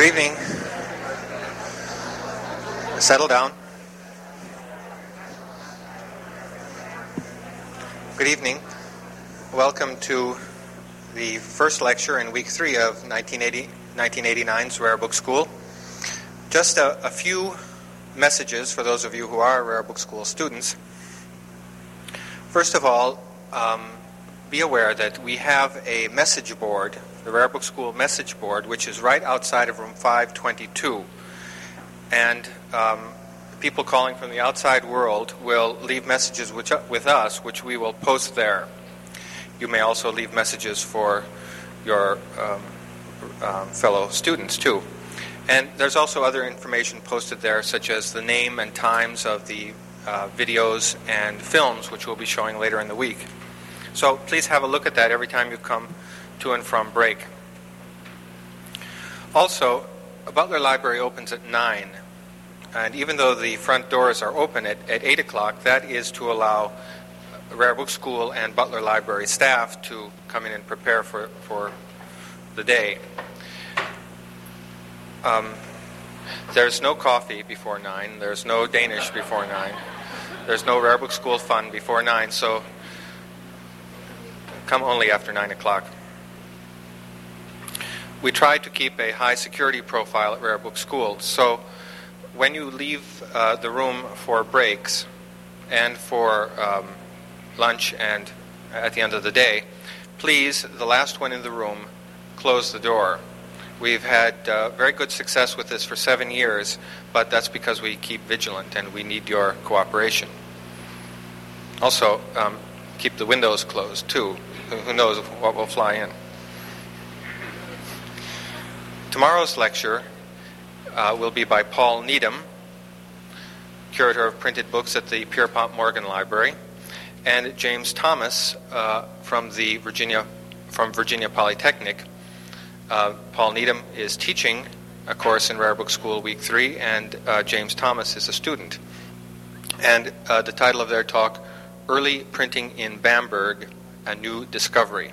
Good evening. Settle down. Good evening. Welcome to the first lecture in week three of 1980, 1989's Rare Book School. Just a, a few messages for those of you who are Rare Book School students. First of all, um, be aware that we have a message board, the Rare Book School message board, which is right outside of room 522. And um, people calling from the outside world will leave messages which, with us, which we will post there. You may also leave messages for your um, um, fellow students, too. And there's also other information posted there, such as the name and times of the uh, videos and films, which we'll be showing later in the week. So please have a look at that every time you come to and from break. Also, Butler Library opens at 9. And even though the front doors are open at, at 8 o'clock, that is to allow Rare Book School and Butler Library staff to come in and prepare for, for the day. Um, there's no coffee before 9. There's no Danish before 9. There's no Rare Book School fun before 9. So come only after 9 o'clock. We try to keep a high security profile at Rare Book School. So when you leave uh, the room for breaks and for um, lunch and at the end of the day, please, the last one in the room, close the door. We've had uh, very good success with this for seven years, but that's because we keep vigilant and we need your cooperation. Also, um, keep the windows closed too. Who knows what will fly in? Tomorrow's lecture uh, will be by Paul Needham, curator of printed books at the Pierpont Morgan Library, and James Thomas uh, from the Virginia from Virginia Polytechnic uh, Paul Needham is teaching a course in Rare Book School Week 3, and uh, James Thomas is a student. And uh, the title of their talk, Early Printing in Bamberg, A New Discovery.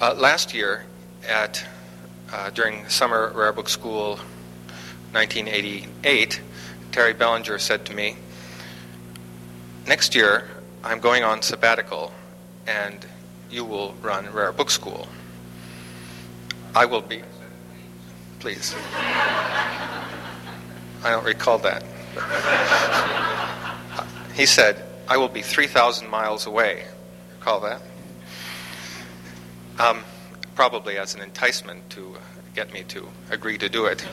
Uh, last year, at uh, during summer Rare Book School 1988, Terry Belanger said to me, Next year, I'm going on sabbatical, and you will run Rare Book School. I will be. Please. I don't recall that. he said, I will be 3,000 miles away. Recall that? Um, probably as an enticement to get me to agree to do it.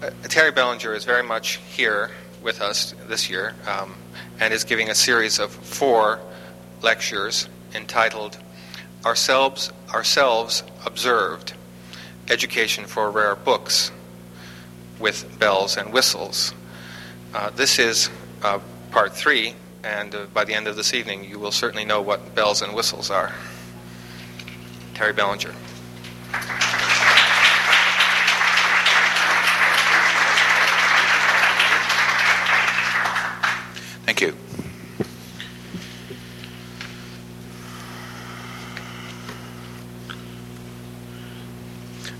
Uh, Terry Belanger is very much here with us this year um, and is giving a series of four lectures entitled Ourselves, Ourselves Observed Education for Rare Books with Bells and Whistles. Uh, this is uh, part three, and uh, by the end of this evening, you will certainly know what bells and whistles are. Terry Belanger. Thank you.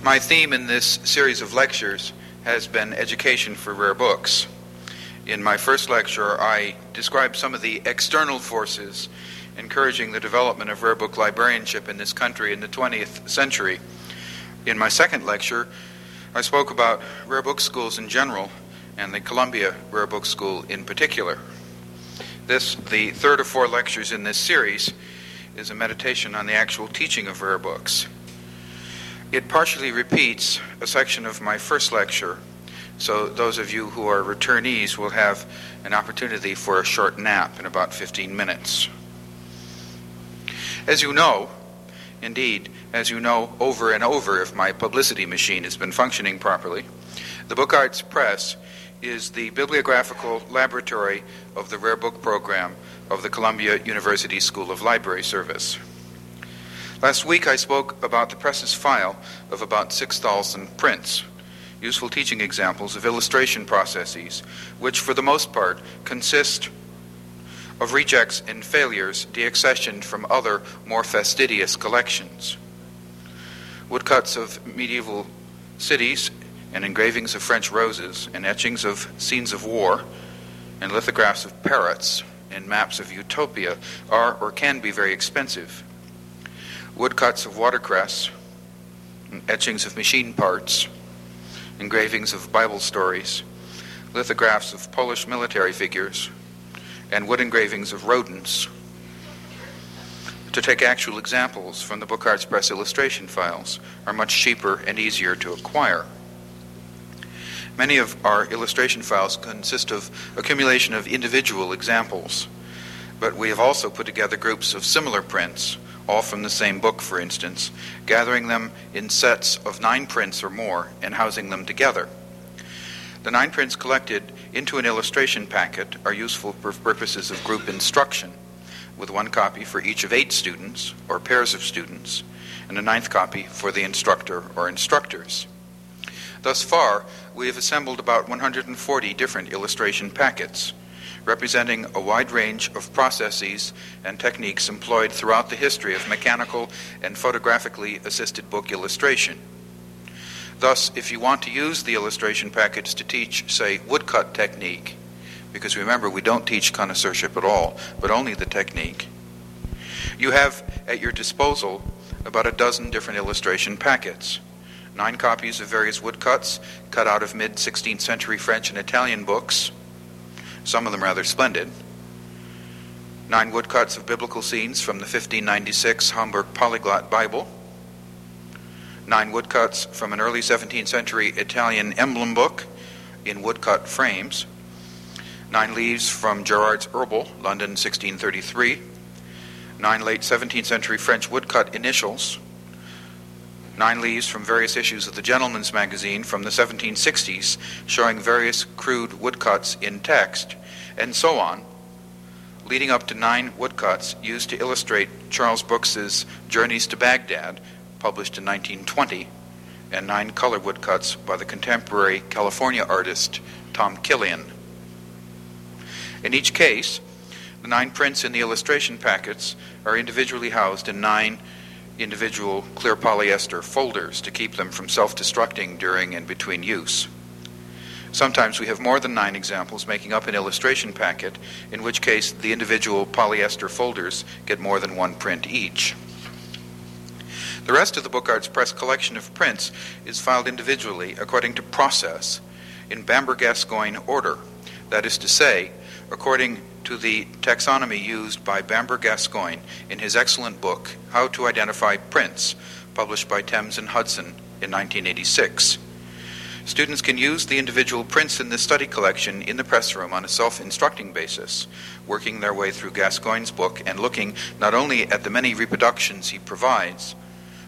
My theme in this series of lectures has been education for rare books. In my first lecture, I described some of the external forces encouraging the development of rare book librarianship in this country in the 20th century. In my second lecture, I spoke about rare book schools in general and the Columbia Rare Book School in particular. This, the third of four lectures in this series, is a meditation on the actual teaching of rare books. It partially repeats a section of my first lecture, so those of you who are returnees will have an opportunity for a short nap in about 15 minutes. As you know, indeed, as you know over and over if my publicity machine has been functioning properly, the Book Arts Press is the bibliographical laboratory of the Rare Book Program of the Columbia University School of Library Service. Last week I spoke about the press's file of about 6,000 prints, useful teaching examples of illustration processes, which for the most part consist of rejects and failures deaccessioned from other, more fastidious collections. woodcuts of medieval cities and engravings of French roses and etchings of scenes of war and lithographs of parrots and maps of utopia are or can be very expensive. Woodcuts of watercress, etchings of machine parts, engravings of Bible stories, lithographs of Polish military figures, and wood engravings of rodents. To take actual examples from the Book Arts Press illustration files are much cheaper and easier to acquire. Many of our illustration files consist of accumulation of individual examples, but we have also put together groups of similar prints, all from the same book, for instance, gathering them in sets of nine prints or more and housing them together. The nine prints collected into an illustration packet are useful for purposes of group instruction, with one copy for each of eight students or pairs of students, and a ninth copy for the instructor or instructors. Thus far, we have assembled about 140 different illustration packets, representing a wide range of processes and techniques employed throughout the history of mechanical and photographically assisted book illustration. Thus, if you want to use the illustration packets to teach, say, woodcut technique, because remember, we don't teach connoisseurship at all, but only the technique, you have at your disposal about a dozen different illustration packets nine copies of various woodcuts cut out of mid 16th century French and Italian books, some of them rather splendid, nine woodcuts of biblical scenes from the 1596 Hamburg Polyglot Bible, nine woodcuts from an early 17th century Italian emblem book in woodcut frames, nine leaves from Gerard's Herbal, London 1633, nine late 17th century French woodcut initials, nine leaves from various issues of the Gentleman's Magazine from the 1760s, showing various crude woodcuts in text, and so on, leading up to nine woodcuts used to illustrate Charles Brooks's Journeys to Baghdad, published in 1920, and nine color woodcuts by the contemporary California artist Tom Killion. In each case, the nine prints in the illustration packets are individually housed in nine individual clear polyester folders to keep them from self destructing during and between use. Sometimes we have more than nine examples making up an illustration packet, in which case the individual polyester folders get more than one print each. The rest of the Book Arts Press collection of prints is filed individually according to process in Bamber Gascoigne order, that is to say, according to the taxonomy used by Bamber Gascoigne in his excellent book, How to Identify Prints, published by Thames and Hudson in 1986. Students can use the individual prints in this study collection in the press room on a self instructing basis, working their way through Gascoigne's book and looking not only at the many reproductions he provides,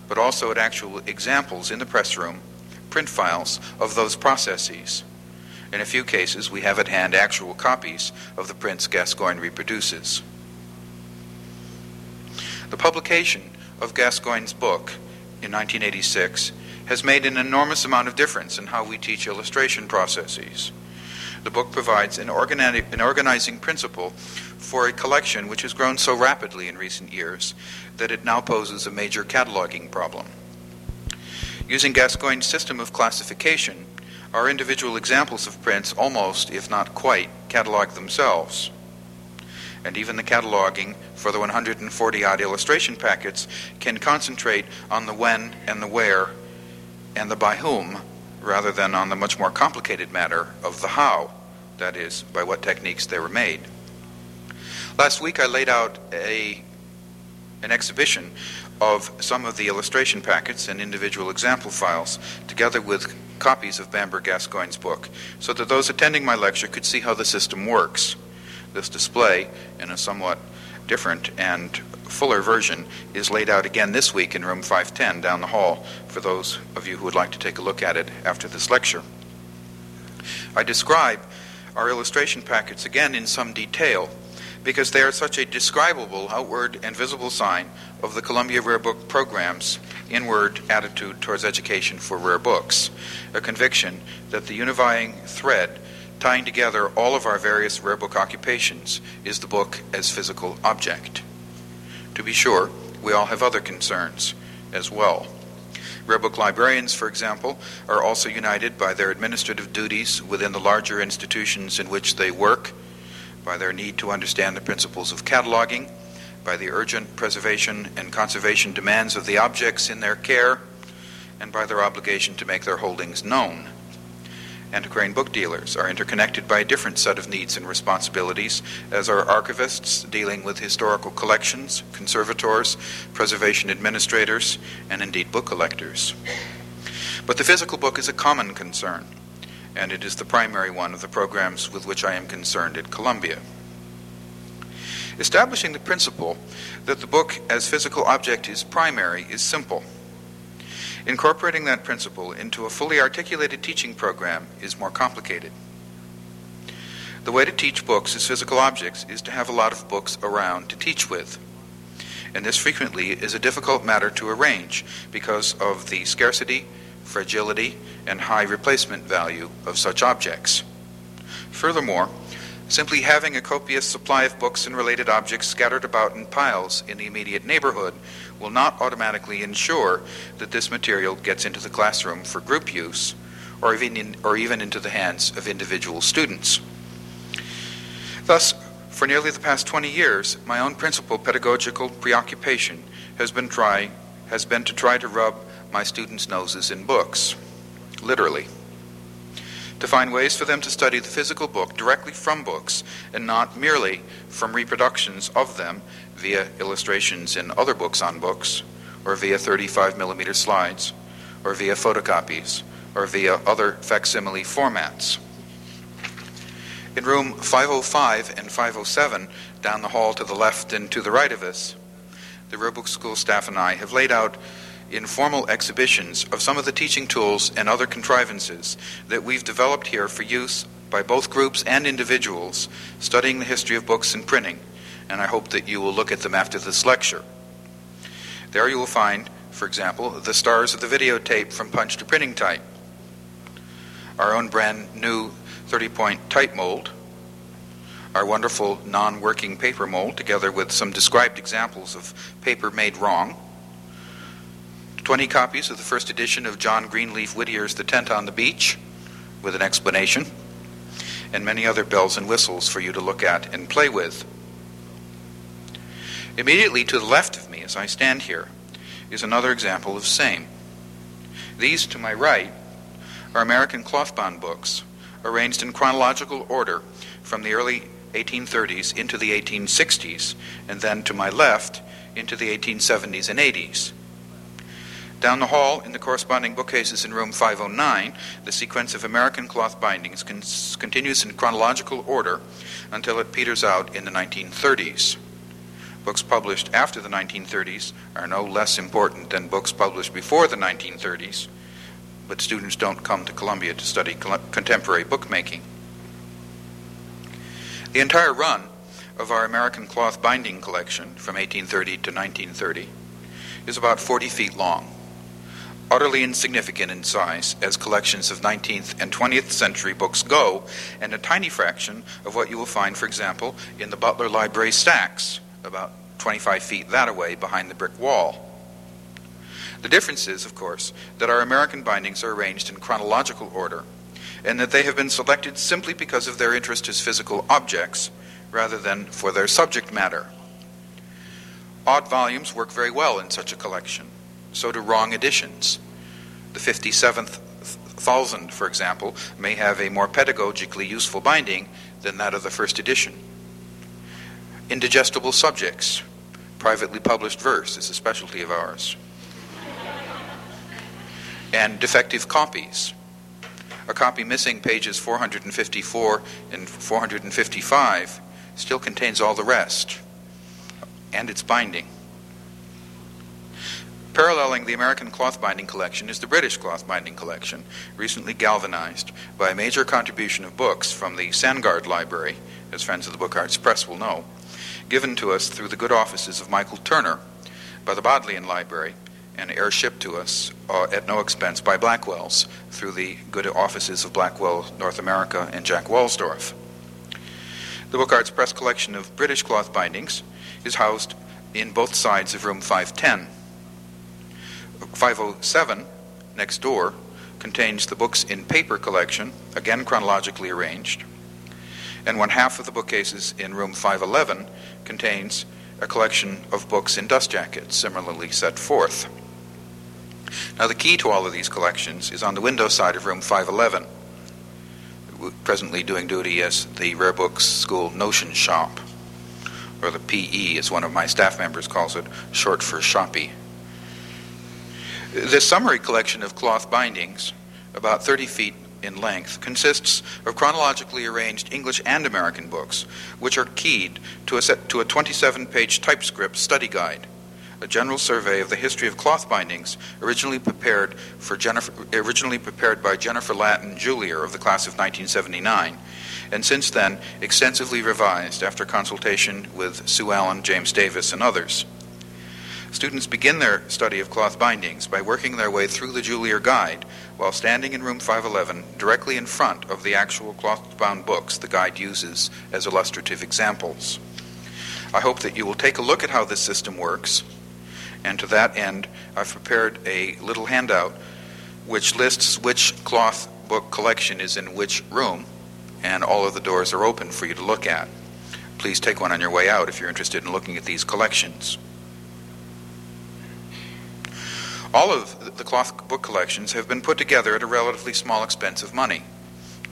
but also at actual examples in the press room, print files of those processes. In a few cases, we have at hand actual copies of the prints Gascoigne reproduces. The publication of Gascoigne's book in 1986 has made an enormous amount of difference in how we teach illustration processes. The book provides an, organi- an, organizing principle for a collection which has grown so rapidly in recent years that it now poses a major cataloging problem. Using Gascoigne's system of classification, our individual examples of prints almost, if not quite, catalog themselves. And even the cataloging for the 140 odd illustration packets can concentrate on the when and the where and the by whom rather than on the much more complicated matter of the how, that is, by what techniques they were made. Last week I laid out a, an exhibition of some of the illustration packets and individual example files, together with copies of Bamber Gascoigne's book, so that those attending my lecture could see how the system works. This display, in a somewhat different and fuller version, is laid out again this week in room 510 down the hall for those of you who would like to take a look at it after this lecture. I describe our illustration packets again in some detail because they are such a describable outward and visible sign of the Columbia Rare Book Program's inward attitude towards education for rare books, a conviction that the unifying thread tying together all of our various rare book occupations is the book as physical object. To be sure, we all have other concerns as well. Rare book librarians, for example, are also united by their administrative duties within the larger institutions in which they work, by their need to understand the principles of cataloging, by the urgent preservation and conservation demands of the objects in their care, and by their obligation to make their holdings known. Antiquarian book dealers are interconnected by a different set of needs and responsibilities, as are archivists dealing with historical collections, conservators, preservation administrators, and indeed book collectors. But the physical book is a common concern, and it is the primary one of the programs with which I am concerned at Columbia establishing the principle that the book as physical object is primary is simple. Incorporating that principle into a fully articulated teaching program is more complicated. The way to teach books as physical objects is to have a lot of books around to teach with. And this frequently is a difficult matter to arrange because of the scarcity, fragility, and high replacement value of such objects. Furthermore, Simply having a copious supply of books and related objects scattered about in piles in the immediate neighborhood will not automatically ensure that this material gets into the classroom for group use or even, in, or even into the hands of individual students. Thus, for nearly the past 20 years, my own principal pedagogical preoccupation has been, try, has been to try to rub my students' noses in books, literally to find ways for them to study the physical book directly from books and not merely from reproductions of them via illustrations in other books on books, or via 35 millimeter slides, or via photocopies, or via other facsimile formats. In room 505 and 507, down the hall to the left and to the right of us, the Rare Book School staff and I have laid out informal exhibitions of some of the teaching tools and other contrivances that we've developed here for use by both groups and individuals studying the history of books and printing, and I hope that you will look at them after this lecture. There you will find, for example, the stars of the videotape from punch to printing type, our own brand new 30 point type mold, our wonderful non working paper mold, together with some described examples of paper made wrong 20 copies of the first edition of John Greenleaf Whittier's The Tent on the Beach, with an explanation, and many other bells and whistles for you to look at and play with. Immediately to the left of me, as I stand here, is another example of same. These to my right are American clothbound books, arranged in chronological order from the early 1830s into the 1860s, and then to my left into the 1870s and 80s. Down the hall, in the corresponding bookcases in room 509, the sequence of American cloth bindings con- continues in chronological order until it peters out in the 1930s. Books published after the 1930s are no less important than books published before the 1930s, but students don't come to Columbia to study col- contemporary bookmaking. The entire run of our American cloth binding collection from 1830 to 1930 is about 40 feet long utterly insignificant in size as collections of 19th and 20th century books go, and a tiny fraction of what you will find, for example, in the Butler Library stacks, about 25 feet that away behind the brick wall. The difference is, of course, that our American bindings are arranged in chronological order, and that they have been selected simply because of their interest as physical objects rather than for their subject matter. Odd volumes work very well in such a collection so do wrong editions. The 57th thousand, for example, may have a more pedagogically useful binding than that of the first edition. Indigestible subjects, privately published verse is a specialty of ours. and defective copies. A copy missing pages 454 and 455 still contains all the rest and its binding. Paralleling the American cloth binding collection is the British cloth binding collection, recently galvanized by a major contribution of books from the Sandgard Library, as friends of the Book Arts Press will know, given to us through the good offices of Michael Turner by the Bodleian Library, and airshipped to us uh, at no expense by Blackwell's through the good offices of Blackwell North America and Jack Walsdorf. The Book Arts Press collection of British cloth bindings is housed in both sides of room 510. 507 next door, contains the books in paper collection, again chronologically arranged, and one half of the bookcases in room 511 contains a collection of books in dust jackets, similarly set forth. Now, the key to all of these collections is on the window side of room 511, presently doing duty as the Rare Books School Notion Shop, or the PE, as one of my staff members calls it, short for shoppy. This summary collection of cloth bindings, about 30 feet in length, consists of chronologically arranged English and American books, which are keyed to a, set, to a 27 page typescript study guide a general survey of the history of cloth bindings, originally prepared, for Jennifer, originally prepared by Jennifer Latin Julier of the class of 1979, and since then extensively revised after consultation with Sue Allen, James Davis, and others. Students begin their study of cloth bindings by working their way through the Julier Guide while standing in room 511 directly in front of the actual cloth bound books the guide uses as illustrative examples. I hope that you will take a look at how this system works and to that end, I've prepared a little handout which lists which cloth book collection is in which room, and all of the doors are open for you to look at. Please take one on your way out if you're interested in looking at these collections. All of the cloth book collections have been put together at a relatively small expense of money.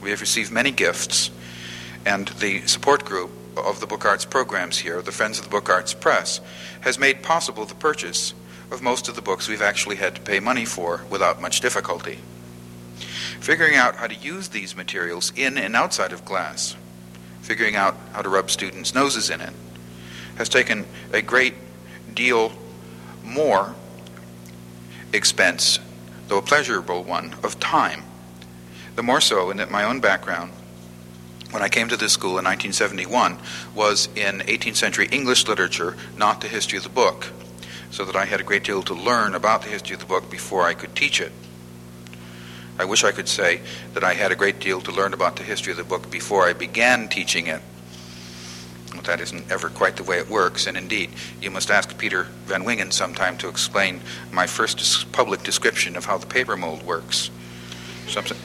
We have received many gifts, and the support group of the Book Arts programs here, the Friends of the Book Arts Press, has made possible the purchase of most of the books we've actually had to pay money for without much difficulty. Figuring out how to use these materials in and outside of class, figuring out how to rub students' noses in it, has taken a great deal more expense, though a pleasurable one, of time. The more so in that my own background when I came to this school in 1971 was in 18th century English literature, not the history of the book, so that I had a great deal to learn about the history of the book before I could teach it. I wish I could say that I had a great deal to learn about the history of the book before I began teaching it. That isn't ever quite the way it works, and indeed, you must ask Peter Van Wingen sometime to explain my first public description of how the paper mold works. Something,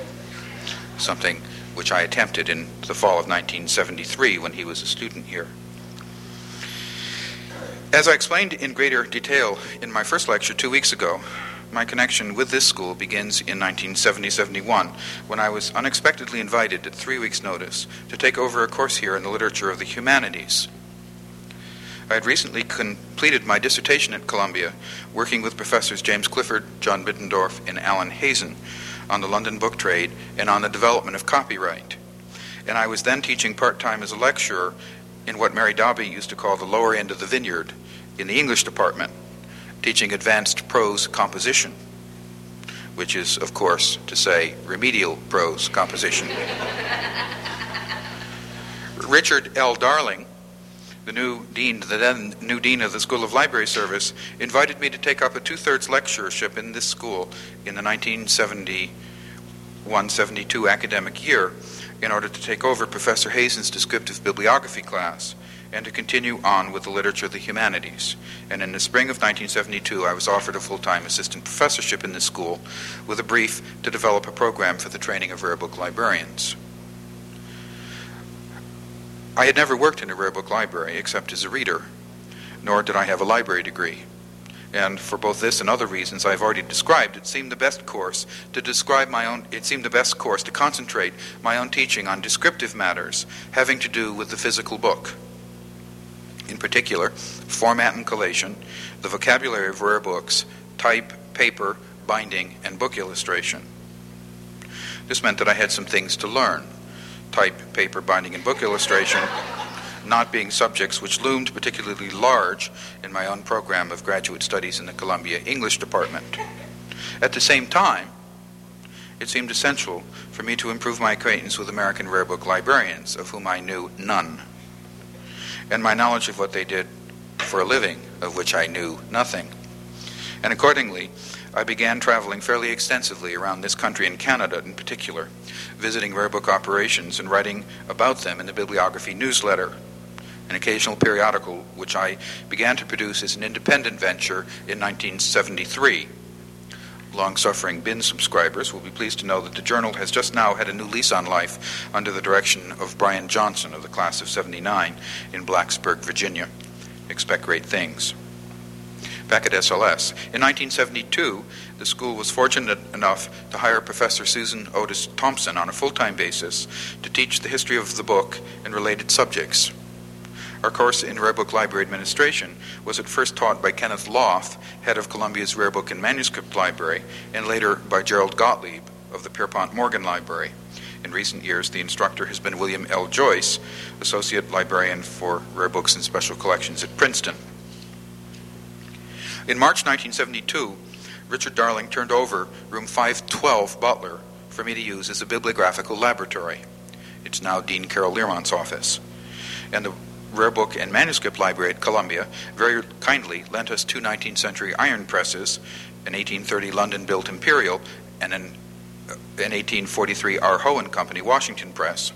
something which I attempted in the fall of 1973 when he was a student here. As I explained in greater detail in my first lecture two weeks ago, my connection with this school begins in 1970-71 when I was unexpectedly invited at three weeks' notice to take over a course here in the literature of the humanities. I had recently completed my dissertation at Columbia, working with professors James Clifford, John Bittendorf, and Allen Hazen on the London book trade and on the development of copyright. And I was then teaching part time as a lecturer in what Mary Dobby used to call the lower end of the vineyard in the English department, teaching advanced prose composition, which is, of course, to say remedial prose composition. Richard L. Darling, the new dean, the then new dean of the School of Library Service, invited me to take up a two-thirds lectureship in this school in the 1971-72 academic year in order to take over Professor Hazen's descriptive bibliography class and to continue on with the literature of the humanities. And in the spring of 1972, I was offered a full-time assistant professorship in this school with a brief to develop a program for the training of rare book librarians. I had never worked in a rare book library except as a reader, nor did I have a library degree. And for both this and other reasons I've already described, it seemed the best course to describe my own it seemed the best course to concentrate my own teaching on descriptive matters having to do with the physical book. In particular, format and collation, the vocabulary of rare books, type, paper, binding, and book illustration. This meant that I had some things to learn type, paper, binding, and book illustration, not being subjects which loomed particularly large in my own program of graduate studies in the Columbia English Department. At the same time, it seemed essential for me to improve my acquaintance with American rare book librarians, of whom I knew none, and my knowledge of what they did for a living, of which I knew nothing. And accordingly, I began traveling fairly extensively around this country and Canada in particular, visiting rare book operations and writing about them in the Bibliography newsletter, an occasional periodical which I began to produce as an independent venture in 1973. Long suffering bin subscribers will be pleased to know that the journal has just now had a new lease on life under the direction of Brian Johnson of the class of 79 in Blacksburg, Virginia. Expect great things. Back at SLS. In 1972, the school was fortunate enough to hire Professor Susan Otis Thompson on a full time basis to teach the history of the book and related subjects. Our course in Rare Book Library Administration was at first taught by Kenneth Lohf, head of Columbia's Rare Book and Manuscript Library, and later by Gerald Gottlieb of the Pierpont Morgan Library. In recent years, the instructor has been William L. Joyce, Associate Librarian for Rare Books and Special Collections at Princeton. In March 1972, Richard Darling turned over room 512 Butler for me to use as a bibliographical laboratory. It's now Dean Carol Learmont's office. And the Rare Book and Manuscript Library at Columbia very kindly lent us two 19th century iron presses, an 1830 London built Imperial and an, uh, an 1843 R. And Company Washington press,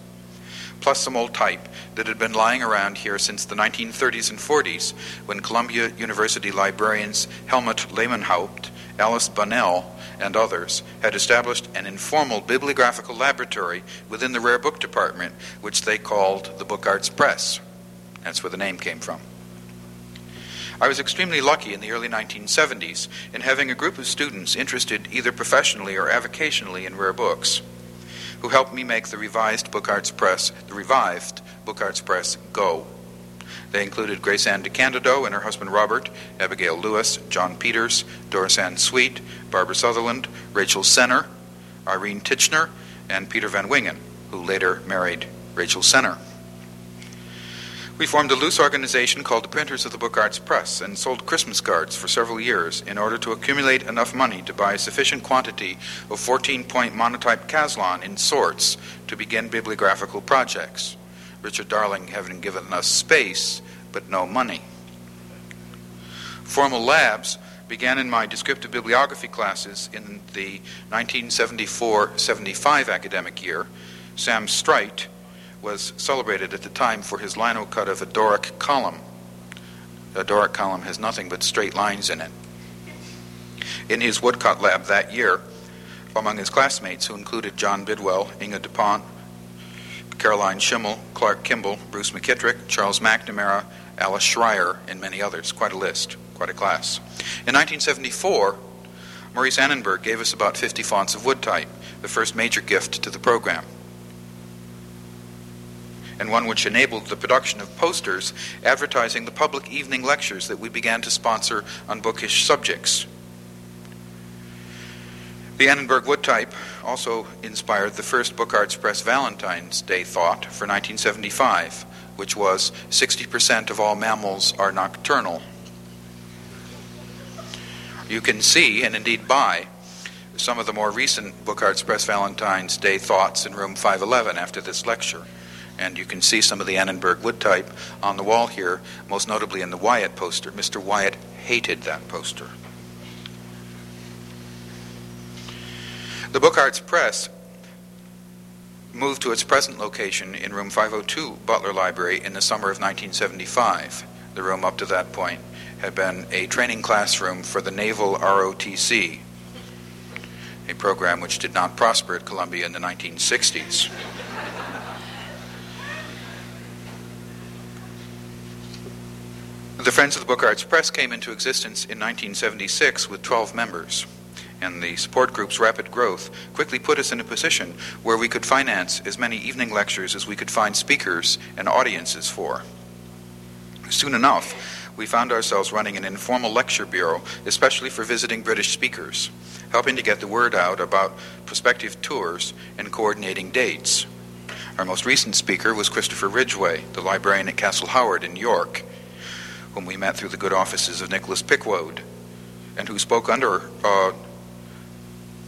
plus some old type that had been lying around here since the 1930s and 40s when Columbia University librarians Hellmut Lehmann-Haupt, Alice Bunnell, and others had established an informal bibliographical laboratory within the rare book department, which they called the Book Arts Press. That's where the name came from. I was extremely lucky in the early 1970s in having a group of students interested either professionally or avocationally in rare books who helped me make the revised Book Arts Press, the revived Book Arts Press, go. They included Grace Ann DeCandido and her husband Robert, Abigail Lewis, John Peters, Doris Ann Sweet, Barbara Sutherland, Rachel Senner, Irene Titchener, and Peter Van Wingen, who later married Rachel Senner. We formed a loose organization called the Printers of the Book Arts Press and sold Christmas cards for several years in order to accumulate enough money to buy a sufficient quantity of 14 point monotype Caslon in sorts to begin bibliographical projects. Richard Darling having given us space but no money. Formal labs began in my descriptive bibliography classes in the 1974 75 academic year. Sam Streit was celebrated at the time for his lino cut of a Doric column. A Doric column has nothing but straight lines in it. In his woodcut lab that year, among his classmates, who included John Bidwell, Inga DuPont, Caroline Schimmel, Clark Kimball, Bruce McKittrick, Charles McNamara, Alice Schreyer, and many others. Quite a list, quite a class. In 1974, Maurice Annenberg gave us about 50 fonts of wood type, the first major gift to the program and one which enabled the production of posters advertising the public evening lectures that we began to sponsor on bookish subjects. The Annenberg wood type also inspired the first Book Arts Press Valentine's Day thought for 1975, which was 60% of all mammals are nocturnal. You can see, and indeed buy, some of the more recent Book Arts Press Valentine's Day thoughts in room 511 after this lecture. And you can see some of the Annenberg wood type on the wall here, most notably in the Wyatt poster. Mr. Wyatt hated that poster. The Book Arts Press moved to its present location in room 502 Butler Library in the summer of 1975. The room up to that point had been a training classroom for the Naval ROTC, a program which did not prosper at Columbia in the 1960s. The Friends of the Book Arts Press came into existence in 1976 with 12 members, and the support group's rapid growth quickly put us in a position where we could finance as many evening lectures as we could find speakers and audiences for. Soon enough, we found ourselves running an informal lecture bureau, especially for visiting British speakers, helping to get the word out about prospective tours and coordinating dates. Our most recent speaker was Christopher Ridgway, the librarian at Castle Howard in York whom we met through the good offices of Nicholas Pickwoad, and who spoke under uh,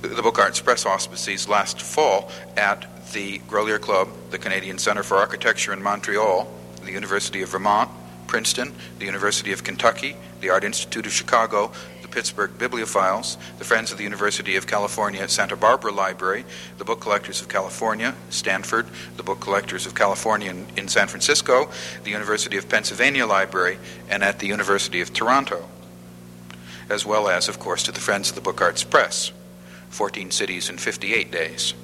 the Book Arts Press auspices last fall at the Grolier Club, the Canadian Center for Architecture in Montreal, the University of Vermont, Princeton, the University of Kentucky, the Art Institute of Chicago, Pittsburgh Bibliophiles, the Friends of the University of California Santa Barbara Library, the Book Collectors of California, Stanford, the Book Collectors of California in, in San Francisco, the University of Pennsylvania Library, and at the University of Toronto. as well as, of course, to the Friends of the Book Arts Press, 14 cities in 58 days.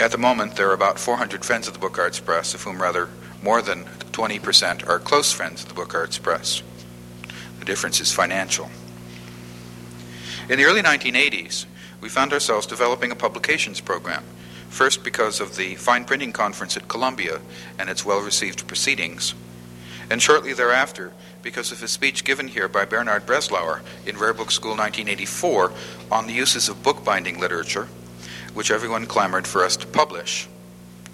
At the moment, there are about 400 Friends of the Book Arts Press, of whom rather more than 20% are close friends of the Book Arts Press. Difference is financial. In the early 1980s, we found ourselves developing a publications program, first because of the Fine Printing Conference at Columbia and its well received proceedings, and shortly thereafter because of a speech given here by Bernard Breslauer in Rare Book School 1984 on the uses of bookbinding literature, which everyone clamored for us to publish,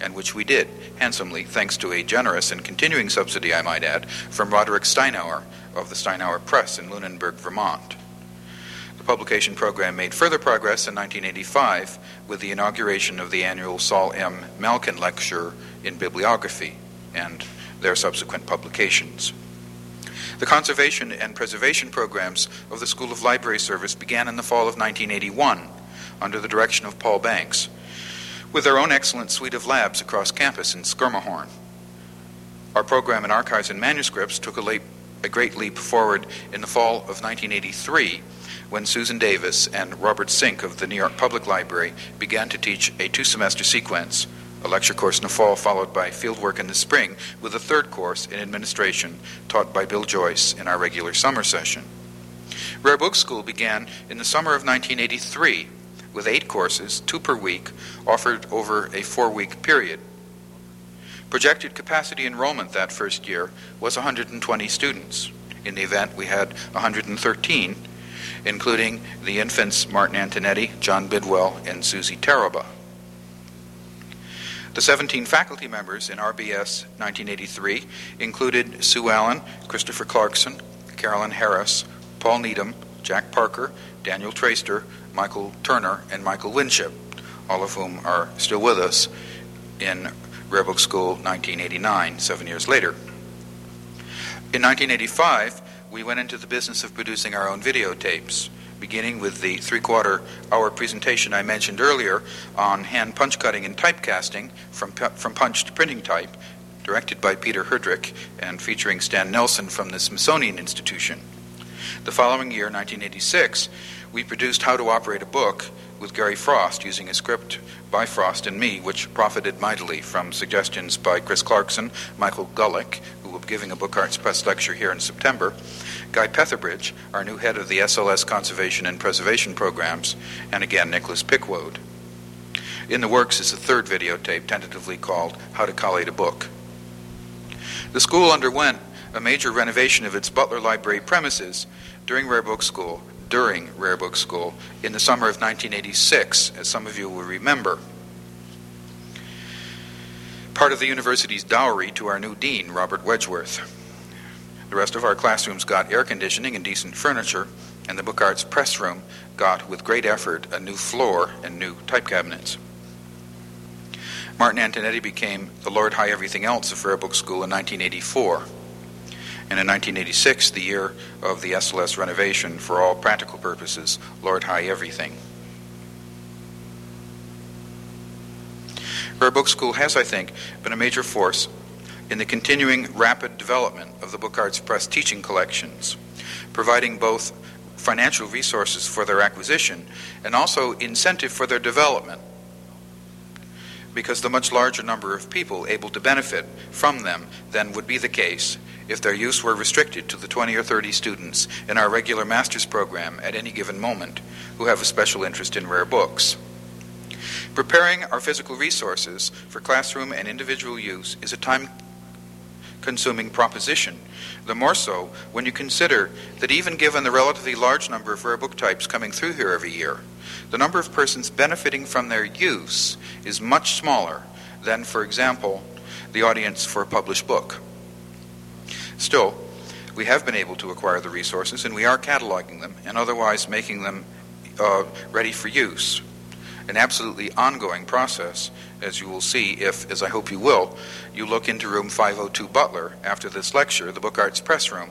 and which we did, handsomely, thanks to a generous and continuing subsidy, I might add, from Roderick Stinehour of the Stinehour Press in Lunenburg, Vermont. The publication program made further progress in 1985 with the inauguration of the annual Saul M. Malkin Lecture in Bibliography and their subsequent publications. The conservation and preservation programs of the School of Library Service began in the fall of 1981 under the direction of Paul Banks, with their own excellent suite of labs across campus in Schermerhorn. Our program in archives and manuscripts took a, leap, a great leap forward in the fall of 1983 when Susan Davis and Robert Sink of the New York Public Library began to teach a two semester sequence a lecture course in the fall, followed by fieldwork in the spring, with a third course in administration taught by Bill Joyce in our regular summer session. Rare Book School began in the summer of 1983 with eight courses, two per week, offered over a four week period. Projected capacity enrollment that first year was 120 students. In the event, we had 113, including the infants Martin Antonetti, John Bidwell, and Susie Taraba. The 17 faculty members in RBS 1983 included Sue Allen, Christopher Clarkson, Carolyn Harris, Paul Needham, Jack Parker, Daniel Traister, Michael Turner, and Michael Winship, all of whom are still with us in Rare Book School 1989, seven years later. In 1985, we went into the business of producing our own videotapes beginning with the three quarter hour presentation I mentioned earlier on hand punch cutting and typecasting from, from punch to printing type, directed by Peter Herdrick and featuring Stan Nelson from the Smithsonian Institution. The following year, 1986, we produced How to Operate a Book with Gary Frost using a script by Frost and me, which profited mightily from suggestions by Chris Clarkson, Michael Gulick, who will be giving a Book Arts Press lecture here in September, Guy Petherbridge, our new head of the SLS Conservation and Preservation Programs, and again Nicholas Pickwoad. In the works is a third videotape tentatively called How to Collate a Book. The school underwent a major renovation of its Butler Library premises during Rare Book School, during Rare Book School, in the summer of 1986, as some of you will remember. Part of the university's dowry to our new dean, Robert Wedgeworth. The rest of our classrooms got air conditioning and decent furniture, and the Book Arts press room got, with great effort, a new floor and new type cabinets. Martin Antonetti became the Lord High Everything Else of Rare Book School in 1984. And in 1986, the year of the SLS renovation, for all practical purposes, Lord High Everything. Rare Book School has, I think, been a major force in the continuing rapid development of the Book Arts Press teaching collections, providing both financial resources for their acquisition and also incentive for their development because the much larger number of people able to benefit from them than would be the case if their use were restricted to the 20 or 30 students in our regular master's program at any given moment who have a special interest in rare books. Preparing our physical resources for classroom and individual use is a time consuming proposition. The more so when you consider that even given the relatively large number of rare book types coming through here every year, the number of persons benefiting from their use is much smaller than, for example, the audience for a published book. Still, we have been able to acquire the resources and we are cataloging them and otherwise making them uh, ready for use an absolutely ongoing process, as you will see if, as I hope you will, you look into room 502 Butler after this lecture, the Book Arts Press Room,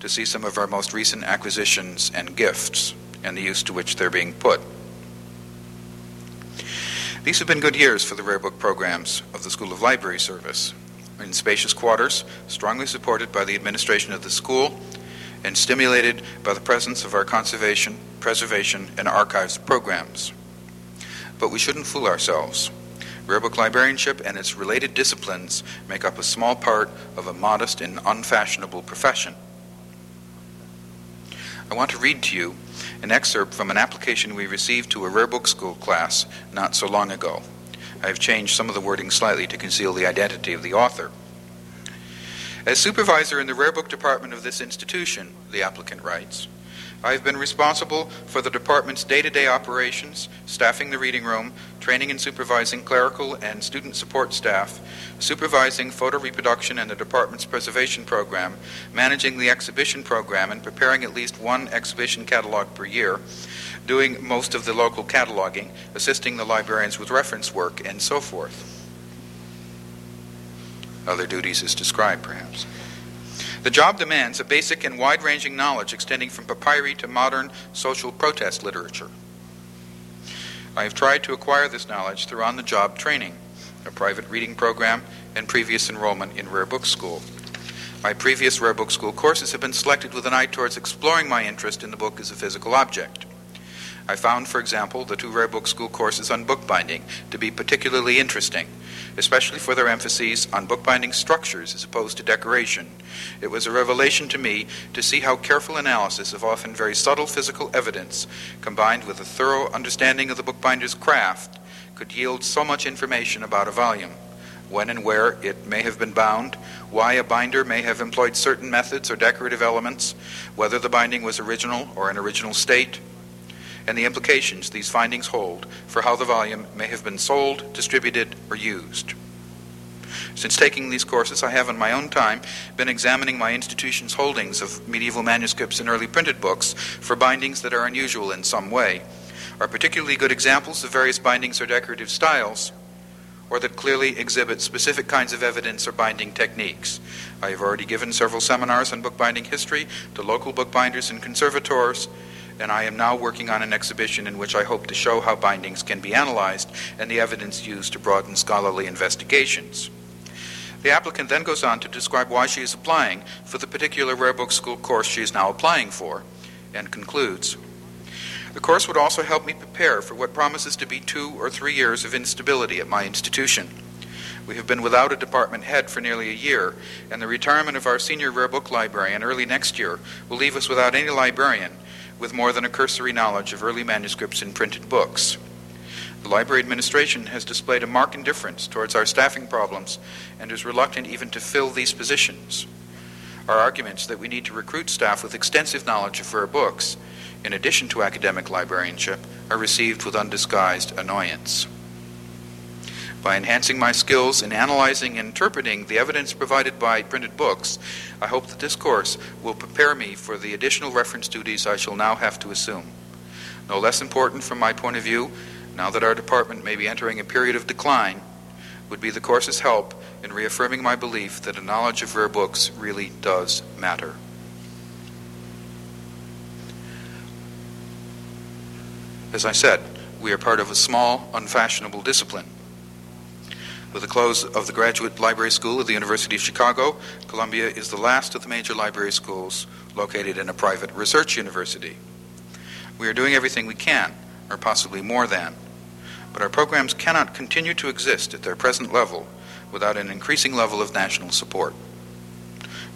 to see some of our most recent acquisitions and gifts and the use to which they're being put. These have been good years for the rare book programs of the School of Library Service. In spacious quarters, strongly supported by the administration of the school, and stimulated by the presence of our conservation, preservation, and archives programs. But we shouldn't fool ourselves. Rare book librarianship and its related disciplines make up a small part of a modest and unfashionable profession. I want to read to you an excerpt from an application we received to a rare book school class not so long ago. I have changed some of the wording slightly to conceal the identity of the author. As supervisor in the rare book department of this institution, the applicant writes, I have been responsible for the department's day to day operations, staffing the reading room, training and supervising clerical and student support staff, supervising photo reproduction and the department's preservation program, managing the exhibition program, and preparing at least one exhibition catalog per year, doing most of the local cataloging, assisting the librarians with reference work, and so forth. Other duties is described, perhaps. The job demands a basic and wide ranging knowledge extending from papyri to modern social protest literature. I have tried to acquire this knowledge through on the job training, a private reading program, and previous enrollment in Rare Book School. My previous Rare Book School courses have been selected with an eye towards exploring my interest in the book as a physical object. I found, for example, the two Rare Book School courses on bookbinding to be particularly interesting, especially for their emphases on bookbinding structures as opposed to decoration. It was a revelation to me to see how careful analysis of often very subtle physical evidence, combined with a thorough understanding of the bookbinder's craft, could yield so much information about a volume when and where it may have been bound, why a binder may have employed certain methods or decorative elements, whether the binding was original or in original state, and the implications these findings hold for how the volume may have been sold, distributed, or used. Since taking these courses, I have in my own time been examining my institution's holdings of medieval manuscripts and early printed books for bindings that are unusual in some way, are particularly good examples of various bindings or decorative styles, or that clearly exhibit specific kinds of evidence or binding techniques. I have already given several seminars on bookbinding history to local bookbinders and conservators and I am now working on an exhibition in which I hope to show how bindings can be analyzed and the evidence used to broaden scholarly investigations. The applicant then goes on to describe why she is applying for the particular Rare Book School course she is now applying for, and concludes The course would also help me prepare for what promises to be two or three years of instability at my institution. We have been without a department head for nearly a year, and the retirement of our senior rare book librarian early next year will leave us without any librarian with more than a cursory knowledge of early manuscripts and printed books. The library administration has displayed a marked indifference towards our staffing problems and is reluctant even to fill these positions. Our arguments that we need to recruit staff with extensive knowledge of rare books, in addition to academic librarianship, are received with undisguised annoyance. By enhancing my skills in analyzing and interpreting the evidence provided by printed books, I hope that this course will prepare me for the additional reference duties I shall now have to assume. No less important from my point of view, now that our department may be entering a period of decline, would be the course's help in reaffirming my belief that a knowledge of rare books really does matter. As I said, we are part of a small, unfashionable discipline. With the close of the Graduate Library School at the University of Chicago, Columbia is the last of the major library schools located in a private research university. We are doing everything we can, or possibly more than, but our programs cannot continue to exist at their present level without an increasing level of national support.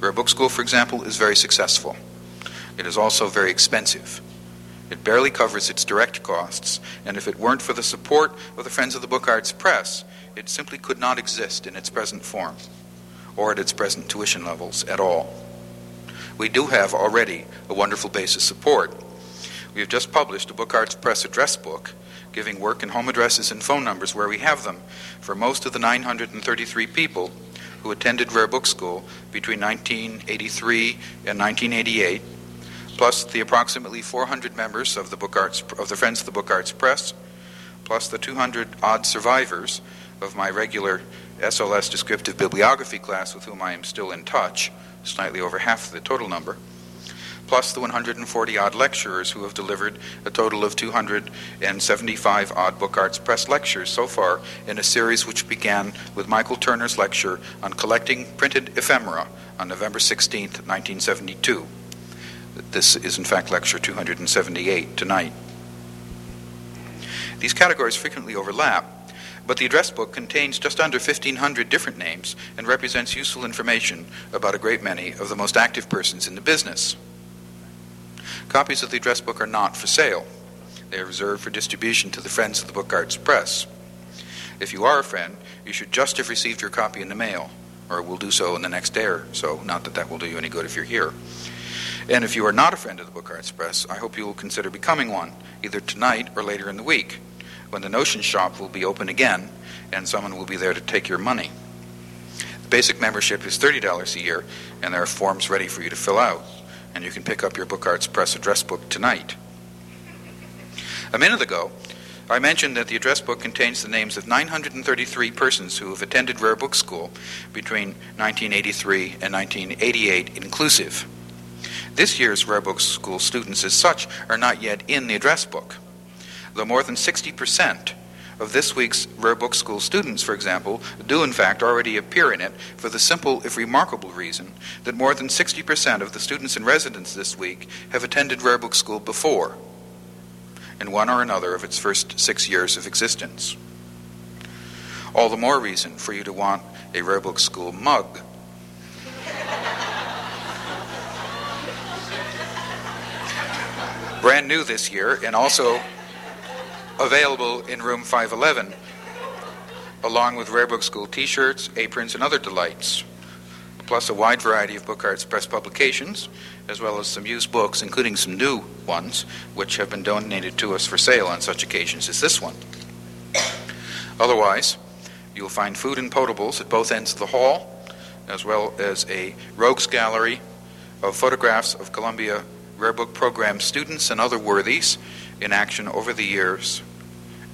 Rare Book School, for example, is very successful. It is also very expensive. It barely covers its direct costs, and if it weren't for the support of the Friends of the Book Arts Press, it simply could not exist in its present form or at its present tuition levels at all. We do have already a wonderful base of support. We have just published a Book Arts Press address book giving work and home addresses and phone numbers where we have them for most of the 933 people who attended Rare Book School between 1983 and 1988, plus the approximately 400 members of the Book Arts of the Friends of the Book Arts Press, plus the 200 odd survivors of my regular SLS descriptive bibliography class with whom I am still in touch, slightly over half the total number, plus the 140 odd lecturers who have delivered a total of 275 odd Book Arts Press lectures so far in a series which began with Michael Turner's lecture on collecting printed ephemera on November 16, 1972. This is, in fact, lecture 278 tonight. These categories frequently overlap, but the address book contains just under 1,500 different names and represents useful information about a great many of the most active persons in the business. Copies of the address book are not for sale. They are reserved for distribution to the friends of the Book Arts Press. If you are a friend, you should just have received your copy in the mail, or will do so in the next day or so. Not that that will do you any good if you're here. And if you are not a friend of the Book Arts Press, I hope you will consider becoming one, either tonight or later in the week, when the Notion Shop will be open again and someone will be there to take your money. The basic membership is $30 a year, and there are forms ready for you to fill out, and you can pick up your Book Arts Press address book tonight. A minute ago, I mentioned that the address book contains the names of 933 persons who have attended Rare Book School between 1983 and 1988 inclusive. This year's Rare Book School students, as such, are not yet in the address book, though more than 60% of this week's Rare Book School students, for example, do in fact already appear in it for the simple, if remarkable, reason that more than 60% of the students in residence this week have attended Rare Book School before, in one or another of its first six years of existence. All the more reason for you to want a Rare Book School mug brand new this year and also available in room 511, along with Rare Book School t shirts, aprons, and other delights, plus a wide variety of Book Arts Press publications, as well as some used books, including some new ones, which have been donated to us for sale on such occasions as this one. Otherwise, you'll find food and potables at both ends of the hall, as well as a rogues gallery of photographs of Columbia Rare Book Program students and other worthies in action over the years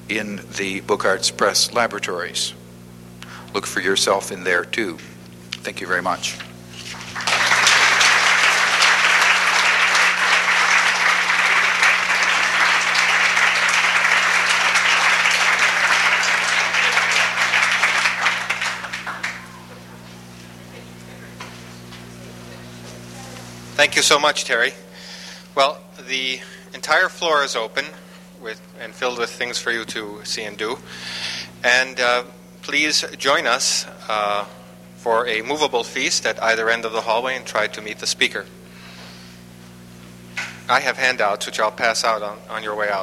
in the Book Arts Press laboratories. Look for yourself in there too. Thank you very much. Thank you so much, Terry. Well, the entire floor is open with, and filled with things for you to see and do. And uh, please join us uh, for a movable feast at either end of the hallway and try to meet the speaker. I have handouts which I'll pass out on, on your way out.